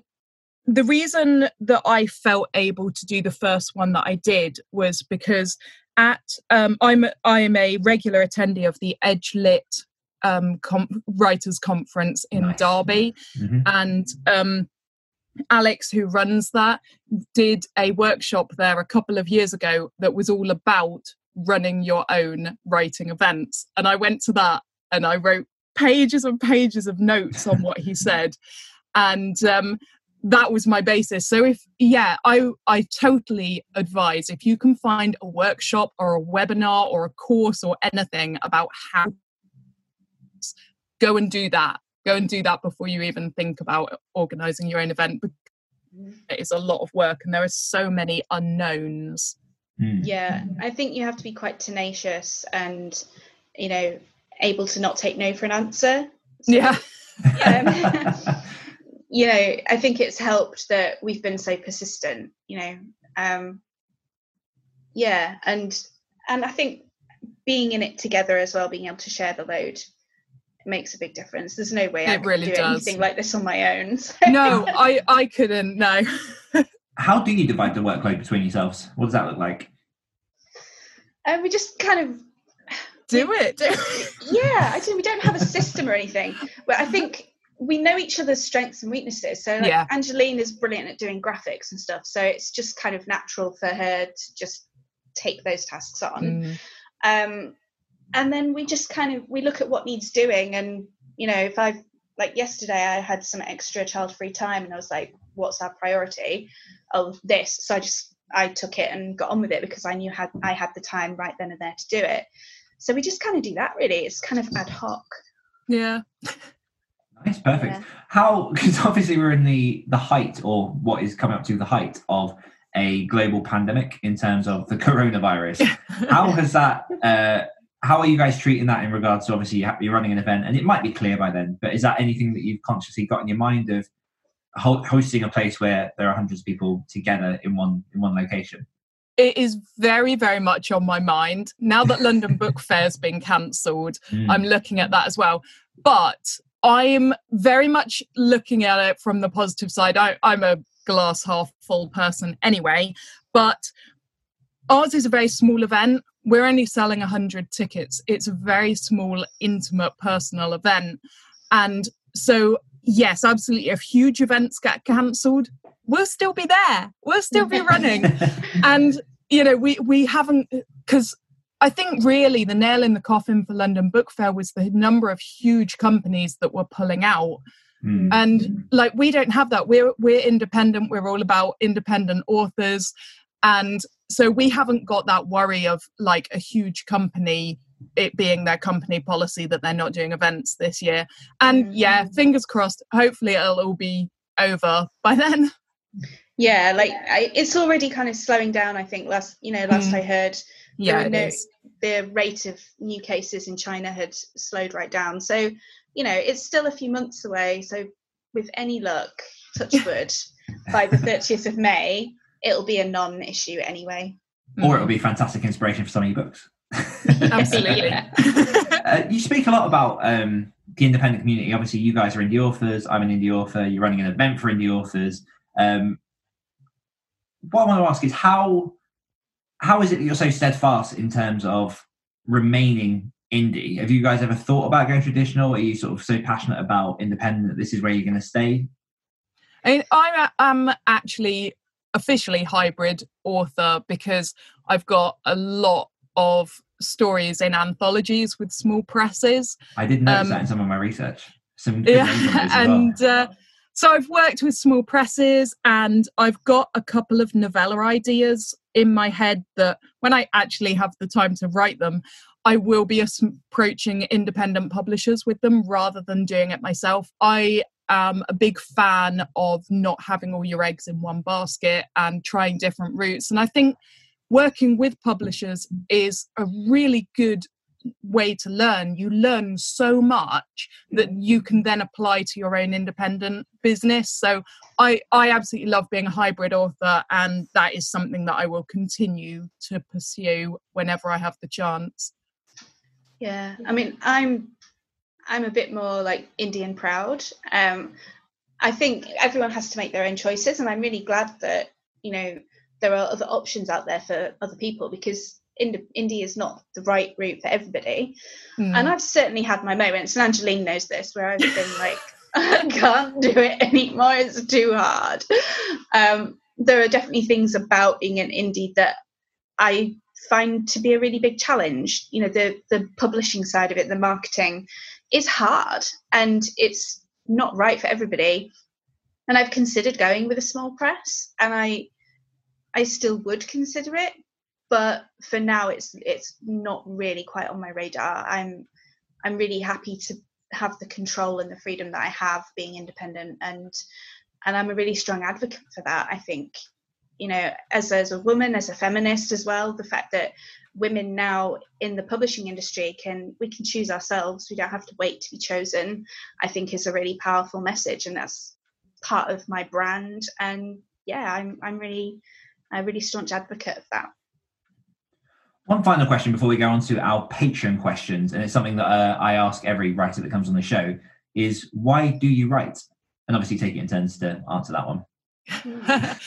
the reason that i felt able to do the first one that i did was because at um, i'm i'm a regular attendee of the edge lit um, com- writers conference in Nice. derby Mhm. and um, alex who runs that did a workshop there a couple of years ago that was all about running your own writing events and i went to that and i wrote pages and pages of notes on what he *laughs* said and um, that was my basis. So if yeah i i totally advise if you can find a workshop or a webinar or a course or anything about how go and do that. Go and do that before you even think about organizing your own event because it is a lot of work and there are so many unknowns. Mm. yeah i think you have to be quite tenacious and you know able to not take no for an answer. So, yeah. Um, *laughs* *laughs* you know i think it's helped that we've been so persistent you know um yeah and and i think being in it together as well being able to share the load makes a big difference there's no way i It could really do does. anything like this on my own so- no i i couldn't no *laughs* How do you divide the workload between yourselves? What does that look like? and we just kind of do it *laughs* yeah i don't we don't have a system or anything but i think we know each other's strengths and weaknesses. So like Yeah. angeline is brilliant at doing graphics and stuff so it's just kind of natural for her to just take those tasks on. Mm. um and then we just kind of we look at what needs doing and you know if i've like yesterday i had some extra child free time and i was like what's our priority? Oh this so i just i took it and got on with it because i knew had i had the time right then and there to do it. So we just kind of do that really. It's kind of ad hoc. Yeah *laughs* Nice, perfect. Yeah. How? *laughs* Because obviously we're in the the height, or what is coming up to the height of a global pandemic in terms of the *laughs* coronavirus. how has that? Uh, how are you guys treating that in regards to obviously you ha- you're running an event, and it might be clear by then, but is that anything that you've consciously got in your mind of ho- hosting a place where there are hundreds of people together in one in one location? it is very very much on my mind now that london book *laughs* fair's been cancelled Mm. i'm looking at that as well but i'm very much looking at it from the positive side I, i'm a glass half full person anyway but ours is a very small event we're only selling 100 tickets. It's a very small, intimate, personal event. And so, yes, absolutely. If huge events get cancelled, we'll still be there. We'll still be running. *laughs* and, you know, we, we haven't, because I think really the nail in the coffin for London Book Fair was the number of huge companies that were pulling out. Mm. And like we don't have that. We're we're independent. We're all about independent authors. And so we haven't got that worry of like a huge company it being their company policy that they're not doing events this year. And yeah, mm. fingers crossed, hopefully it'll all be over by *laughs* then. Yeah, like I, it's already kind of slowing down. I think last, you know, last mm. I heard, yeah, no, the rate of new cases in China had slowed right down. So, you know, it's still a few months away. So, with any luck, touch *laughs* wood, by the 30th of May, it'll be a non-issue anyway. Or it'll be fantastic inspiration for some of your books. *laughs* Absolutely. *laughs* uh, you speak a lot about um, the independent community. Obviously, you guys are indie authors. I'm an indie author. You're running an event for indie authors. Um, what I want to ask is how how is it that you're so steadfast in terms of remaining indie? Have you guys ever thought about going traditional? Are you sort of so passionate about independent that this is where you're going to stay? I, I am actually officially hybrid author because I've got a lot of stories in anthologies with small presses. I did notice um, that in some of my research. Some yeah, *laughs* and well. uh, so I've worked with small presses and I've got a couple of novella ideas in my head that when I actually have the time to write them, I will be approaching independent publishers with them rather than doing it myself. I am a big fan of not having all your eggs in one basket and trying different routes. And I think working with publishers is a really good way to learn you learn so much that you can then apply to your own independent business. So i i absolutely love being a hybrid author and that is something that i will continue to pursue whenever i have the chance. Yeah i mean i'm i'm a bit more like indian proud. Um i think everyone has to make their own choices and i'm really glad that you know there are other options out there for other people because indie is not the right route for everybody. Mm. And I've certainly had my moments, and Angeline knows this, where I've been *laughs* like, I can't do it anymore, it's too hard. Um, there are definitely things about being an indie that I find to be a really big challenge. You know, the the publishing side of it, the marketing is hard and it's not right for everybody. And I've considered going with a small press and I I still would consider it, but for now it's it's not really quite on my radar. I'm i'm really happy to have the control and the freedom that i have being independent and and i'm a really strong advocate for that i think. You know as as a woman as a feminist as well the fact that women now in the publishing industry can we can choose ourselves. We don't have to wait to be chosen i think is a really powerful message and that's part of my brand. And yeah i'm i'm really a really staunch advocate of that one final question before we go on to our Patreon questions, and it's something that uh, I ask every writer that comes on the show: is why do you write? And obviously, take it in turns to answer that one. *laughs*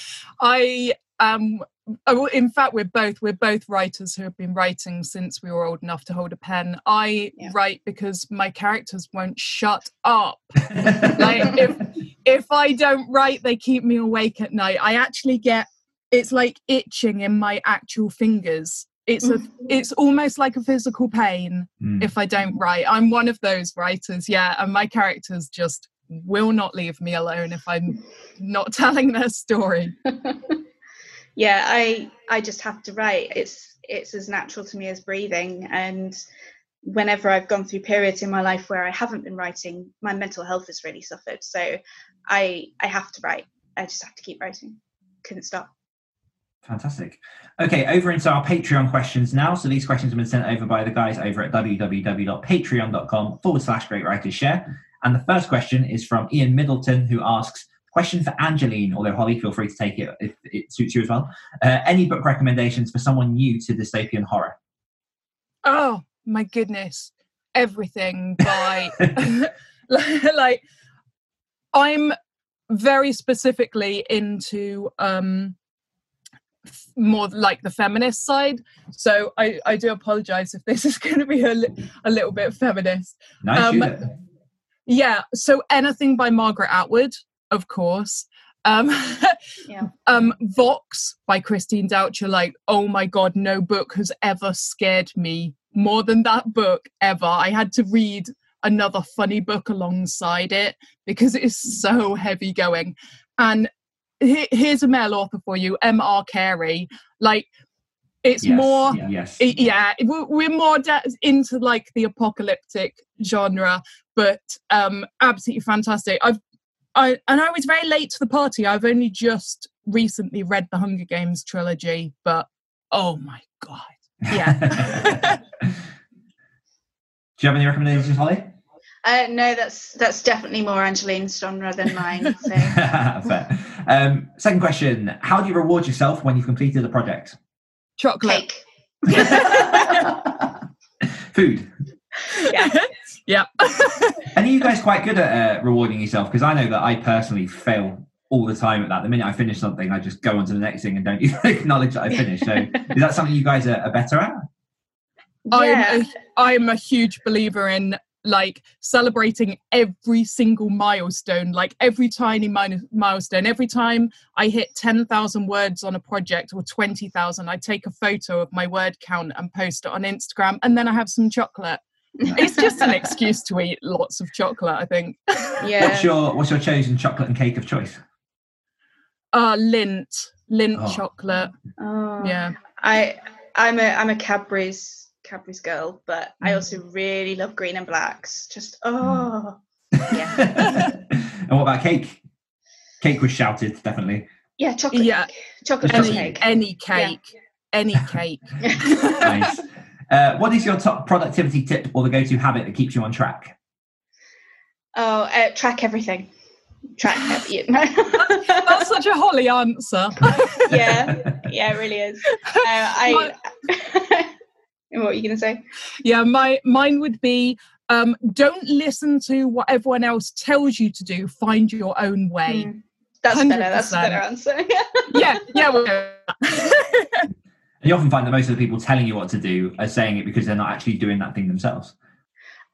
I um oh, in fact we're both we're both writers who have been writing since we were old enough to hold a pen i yeah. write because my characters won't shut up *laughs* like if if i don't write they keep me awake at night i actually get it's like itching in my actual fingers it's a it's almost like a physical pain mm. if i don't write. I'm one of those writers yeah and my characters just will not leave me alone if i'm not *laughs* telling their story. *laughs* Yeah i i just have to write. It's it's as natural to me as breathing and whenever i've gone through periods in my life where i haven't been writing my mental health has really suffered. So i i have to write. I just have to keep writing. Couldn't stop Fantastic. Okay, over into our Patreon questions now. So these questions have been sent over by the guys over at www.patreon.com forward slash great writers share. And the first question is from Ian Middleton, who asks, question for Angeline, although Holly, feel free to take it if it suits you as well. Uh, any book recommendations for someone new to dystopian horror? Oh, my goodness. Everything by, *laughs* like, I'm very specifically into um more like the feminist side. So I, I do apologize if this *laughs* is going to be a, li- a little bit feminist. Nice. Um. Yeah. So anything by Margaret Atwood, of course. Um, *laughs* Yeah. *laughs* um, Vox by Christine Dalcher. Like, oh my god, no book has ever scared me more than that book ever. I had to read another funny book alongside it because it is so heavy going. And he- here's a male author for you, M.R. Carey. Like, it's Yes, more Yes. Yeah we- we're more de- into like the apocalyptic genre but um absolutely fantastic i've i and i was very late to the party i've only just recently read the hunger games trilogy but oh my god yeah. *laughs* *laughs* Do you have any recommendations, Holly? Uh, no, that's that's definitely more Angeline's genre than mine. So *laughs* Fair. Um, second question: How do you reward yourself when you've completed a project? chocolate cake. *laughs* Food. Yeah. *laughs* yeah *laughs* And are you guys quite good at uh, rewarding yourself? Because I know that I personally fail all the time at that. The minute I finish something, I just go on to the next thing and don't even acknowledge that I finished. So is that something you guys are, are better at? Yeah. I'm, a, I'm a huge believer in like celebrating every single milestone, like every tiny mi- milestone. Every time I hit 10,000 words on a project or 20,000, I take a photo of my word count and post it on Instagram, and then I have some chocolate. It's just an *laughs* excuse to eat lots of chocolate, I think. yeah. What's your What's your chosen chocolate and cake of choice? Uh, Lindt, Lindt Oh. chocolate. Oh. Yeah. I I'm a I'm a Cadbury's Cadbury's girl, but I Mm. also really love green and blacks. Just oh yeah. *laughs* and what about cake? Cake was shouted, definitely. yeah, chocolate Yeah. cake. Chocolate Any, cake. any cake. Any cake. *laughs* Nice. Uh, what is your top productivity tip or the go-to habit that keeps you on track? oh, uh, track everything. Track *laughs* everything. That's such a Holly answer. yeah, yeah, it really is. Uh, I. what are you gonna say? Yeah, my mine would be um, don't listen to what everyone else tells you to do. Find your own way. Hmm. That's better. That's a better answer. Yeah, *laughs* yeah. well, And *laughs* you often find that most of the people telling you what to do are saying it because they're not actually doing that thing themselves.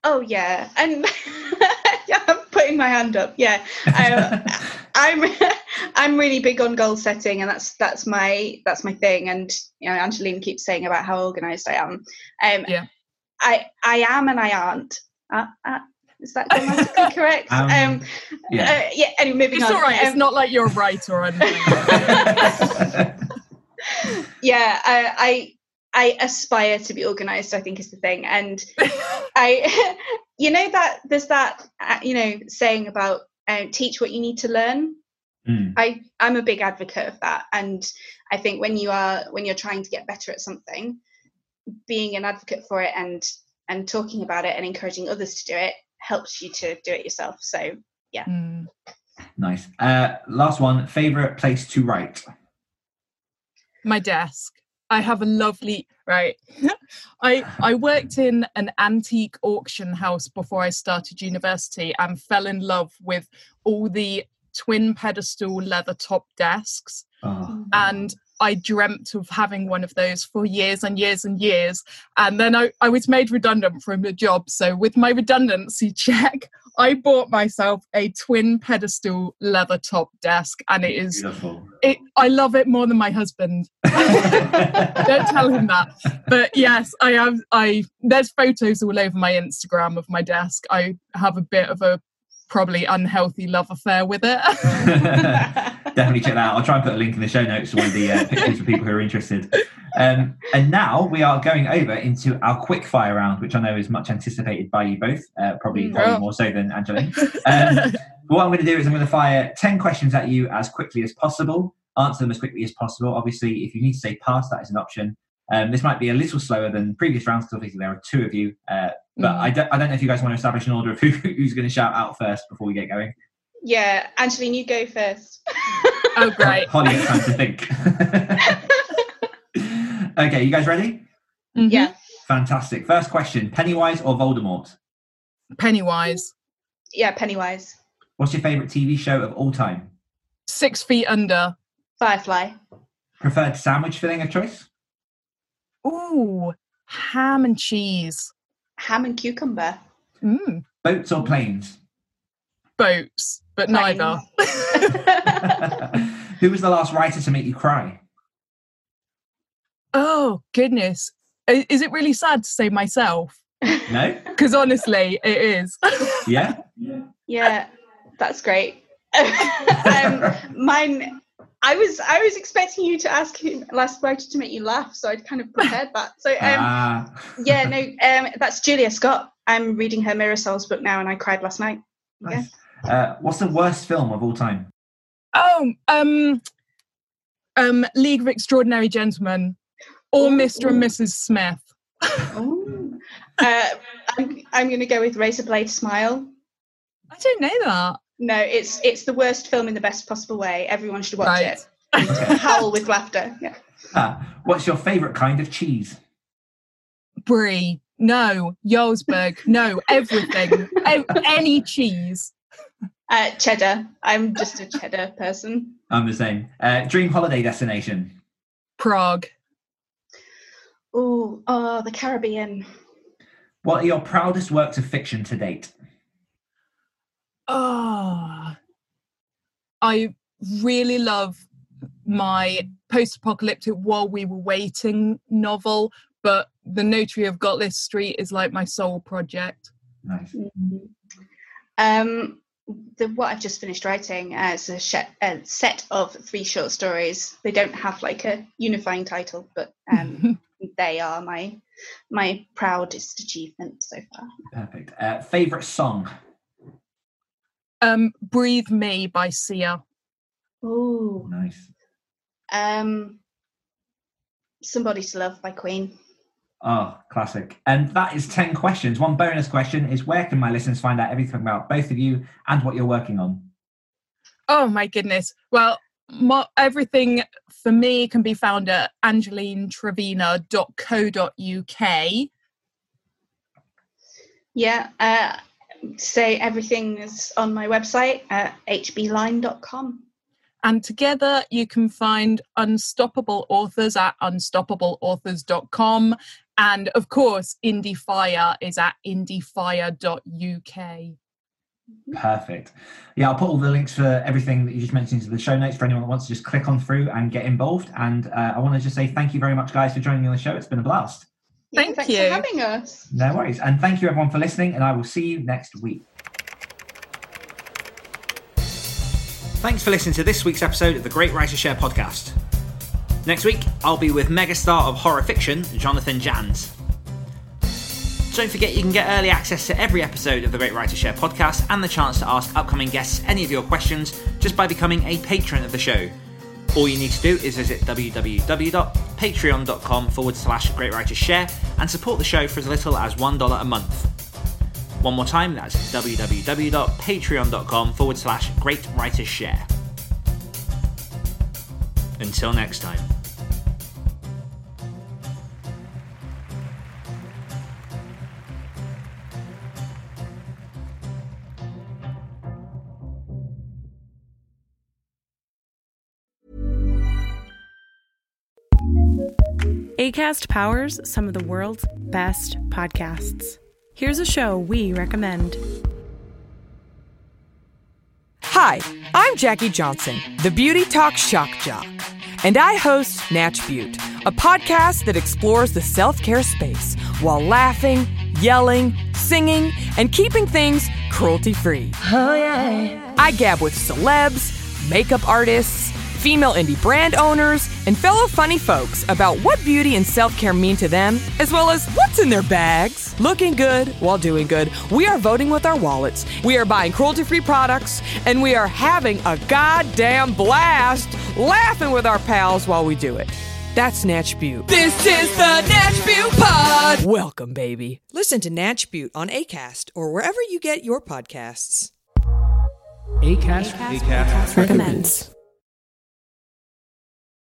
Oh yeah, and *laughs* yeah, I'm putting my hand up. Yeah, I, I'm *laughs* I'm really big on goal setting, and that's that's my that's my thing. And you know, Angeline keeps saying about how organised I am. Um, Yeah. I I am and I aren't. Uh, uh, is that grammatically *laughs* correct? Um, Um, yeah. uh, yeah. Anyway, moving it's on. all right. It's Um, not like you're right or anything. *laughs* yeah, I, I I aspire to be organised. I think is the thing, and I, you know that there's that uh, you know saying about uh, teach what you need to learn. Mm. I I'm a big advocate of that, and I think when you are when you're trying to get better at something, being an advocate for it and and talking about it and encouraging others to do it helps you to do it yourself. So Mm. Nice. Uh, last one. Favorite place to write? my desk. I have a lovely right. *laughs* I I worked in an antique auction house before I started university and fell in love with all the twin pedestal leather top desks Oh, and I dreamt of having one of those for years and years and years. And then I, I was made redundant from the job. So, with my redundancy *laughs* check, I bought myself a twin pedestal leather top desk, and it is beautiful. it. I love it more than my husband. *laughs* Don't tell him that. But yes, I have. I there's photos all over my Instagram of my desk. I have a bit of a probably unhealthy love affair with it. *laughs* *laughs* Definitely check that out. I'll try and put a link in the show notes to one of the uh, pictures for people who are interested. Um, and now we are going over into our quick fire round, which I know is much anticipated by you both, uh, probably, Mm. probably Oh. more so than Angeline. *laughs* Um, what I'm going to do is I'm going to fire 10 questions at you as quickly as possible. Answer them as quickly as possible. Obviously, if you need to say pass, that is an option. Um, this might be a little slower than previous rounds because obviously there are two of you. Uh, but Mm. I, don't, I don't know if you guys want to establish an order of who, who's going to shout out first before we get going. yeah, Angeline, you go first. oh, *laughs* great. Holly gets time to think. *laughs* okay, you guys ready? Mhm. yeah, Fantastic. First question Pennywise or Voldemort? Pennywise, yeah, Pennywise, What's your favourite TV show of all time? six feet under. Firefly, Preferred sandwich filling of choice? Ooh, ham and cheese. Ham and cucumber. Mm, Boats or planes? boats, but neither. *laughs* Who was the last writer to make you cry? Oh, goodness. Is it really sad to say myself? No? *laughs* Because honestly, it is. Yeah? yeah, that's great. *laughs* um, mine. I was I was expecting you to ask who last writer to make you laugh, so I'd kind of prepared that. So *laughs* um, Ah. yeah, no, *laughs* um, that's Julia Scott. I'm reading her Mirror Souls book now, and I cried last night. Yeah. nice. Uh, what's the worst film of all time? oh, um, um, League of Extraordinary Gentlemen or Ooh, Mr. and. Mrs. Smith. *laughs* Ooh. Uh, I'm I'm going to go with Razorblade Smile. I don't know that. No, it's it's the worst film in the best possible way. Everyone should watch Right. it. *laughs* Howl with laughter. Yeah. Ah, what's your favourite kind of cheese? Brie, no. Jarlsberg, no. Everything. A- any cheese. Uh, cheddar. I'm just a cheddar person. I'm the same. Uh, dream holiday destination? Prague. Ooh, oh, the Caribbean. What are your proudest works of fiction to date? Oh, I really love my post apocalyptic While We Were Waiting novel, but The Notary of Gotless Street is like my soul project. Nice. Um, the what I've just finished writing uh, is a, sh- a set of three short stories. They don't have like a unifying title, but um, *laughs* they are my my proudest achievement so far. Perfect. Uh, favourite song? Um, Breathe Me by Sia. Oh, Nice. um, Somebody to Love by Queen. Oh, classic. And that is 10 questions. One bonus question is where can my listeners find out everything about both of you and what you're working on? Oh my goodness. Well, mo everything for me can be found at angelinetrevena.co.uk. Yeah, uh, say everything is on my website at hblyne.com. And together you can find Unstoppable Authors at unstoppableauthors.com. And of course, Indie Fire is at indiefire.uk. Perfect. Yeah, I'll put all the links for everything that you just mentioned into the show notes for anyone that wants to just click on through and get involved. And uh, I want to just say thank you very much, guys, for joining me on the show. It's been a blast. Yeah, Thank thanks you. for having us. No worries. And thank you, everyone, for listening. And I will see you next week. Thanks for listening to this week's episode of the Great Writer Share podcast. Next week, I'll be with megastar of horror fiction, Jonathan Janz. Don't forget you can get early access to every episode of the Great Writer Share podcast and the chance to ask upcoming guests any of your questions just by becoming a patron of the show. All you need to do is visit www.patreon.com forward slash Great Writer Share and support the show for as little as $1 a month. One more time, that's www.patreon.com forward slash Great Writers Share. Until next time. ACAST powers some of the world's best podcasts. Here's a show we recommend. Hi, I'm Jackie Johnson, the beauty talk shock jock, and I host Natch Beaut, a podcast that explores the self care space while laughing, yelling, singing, and keeping things cruelty free. Oh, yeah. I gab with celebs, makeup artists, female indie brand owners, and fellow funny folks about what beauty and self care mean to them, as well as what's in their bags. Looking good while doing good, we are voting with our wallets, we are buying cruelty free products, and we are having a goddamn blast laughing with our pals while we do it. That's Natch Beaut. This is the Natch Beaut Pod! Welcome, baby. Listen to Natch Beaut on ACAST or wherever you get your podcasts. ACAST, Recommends.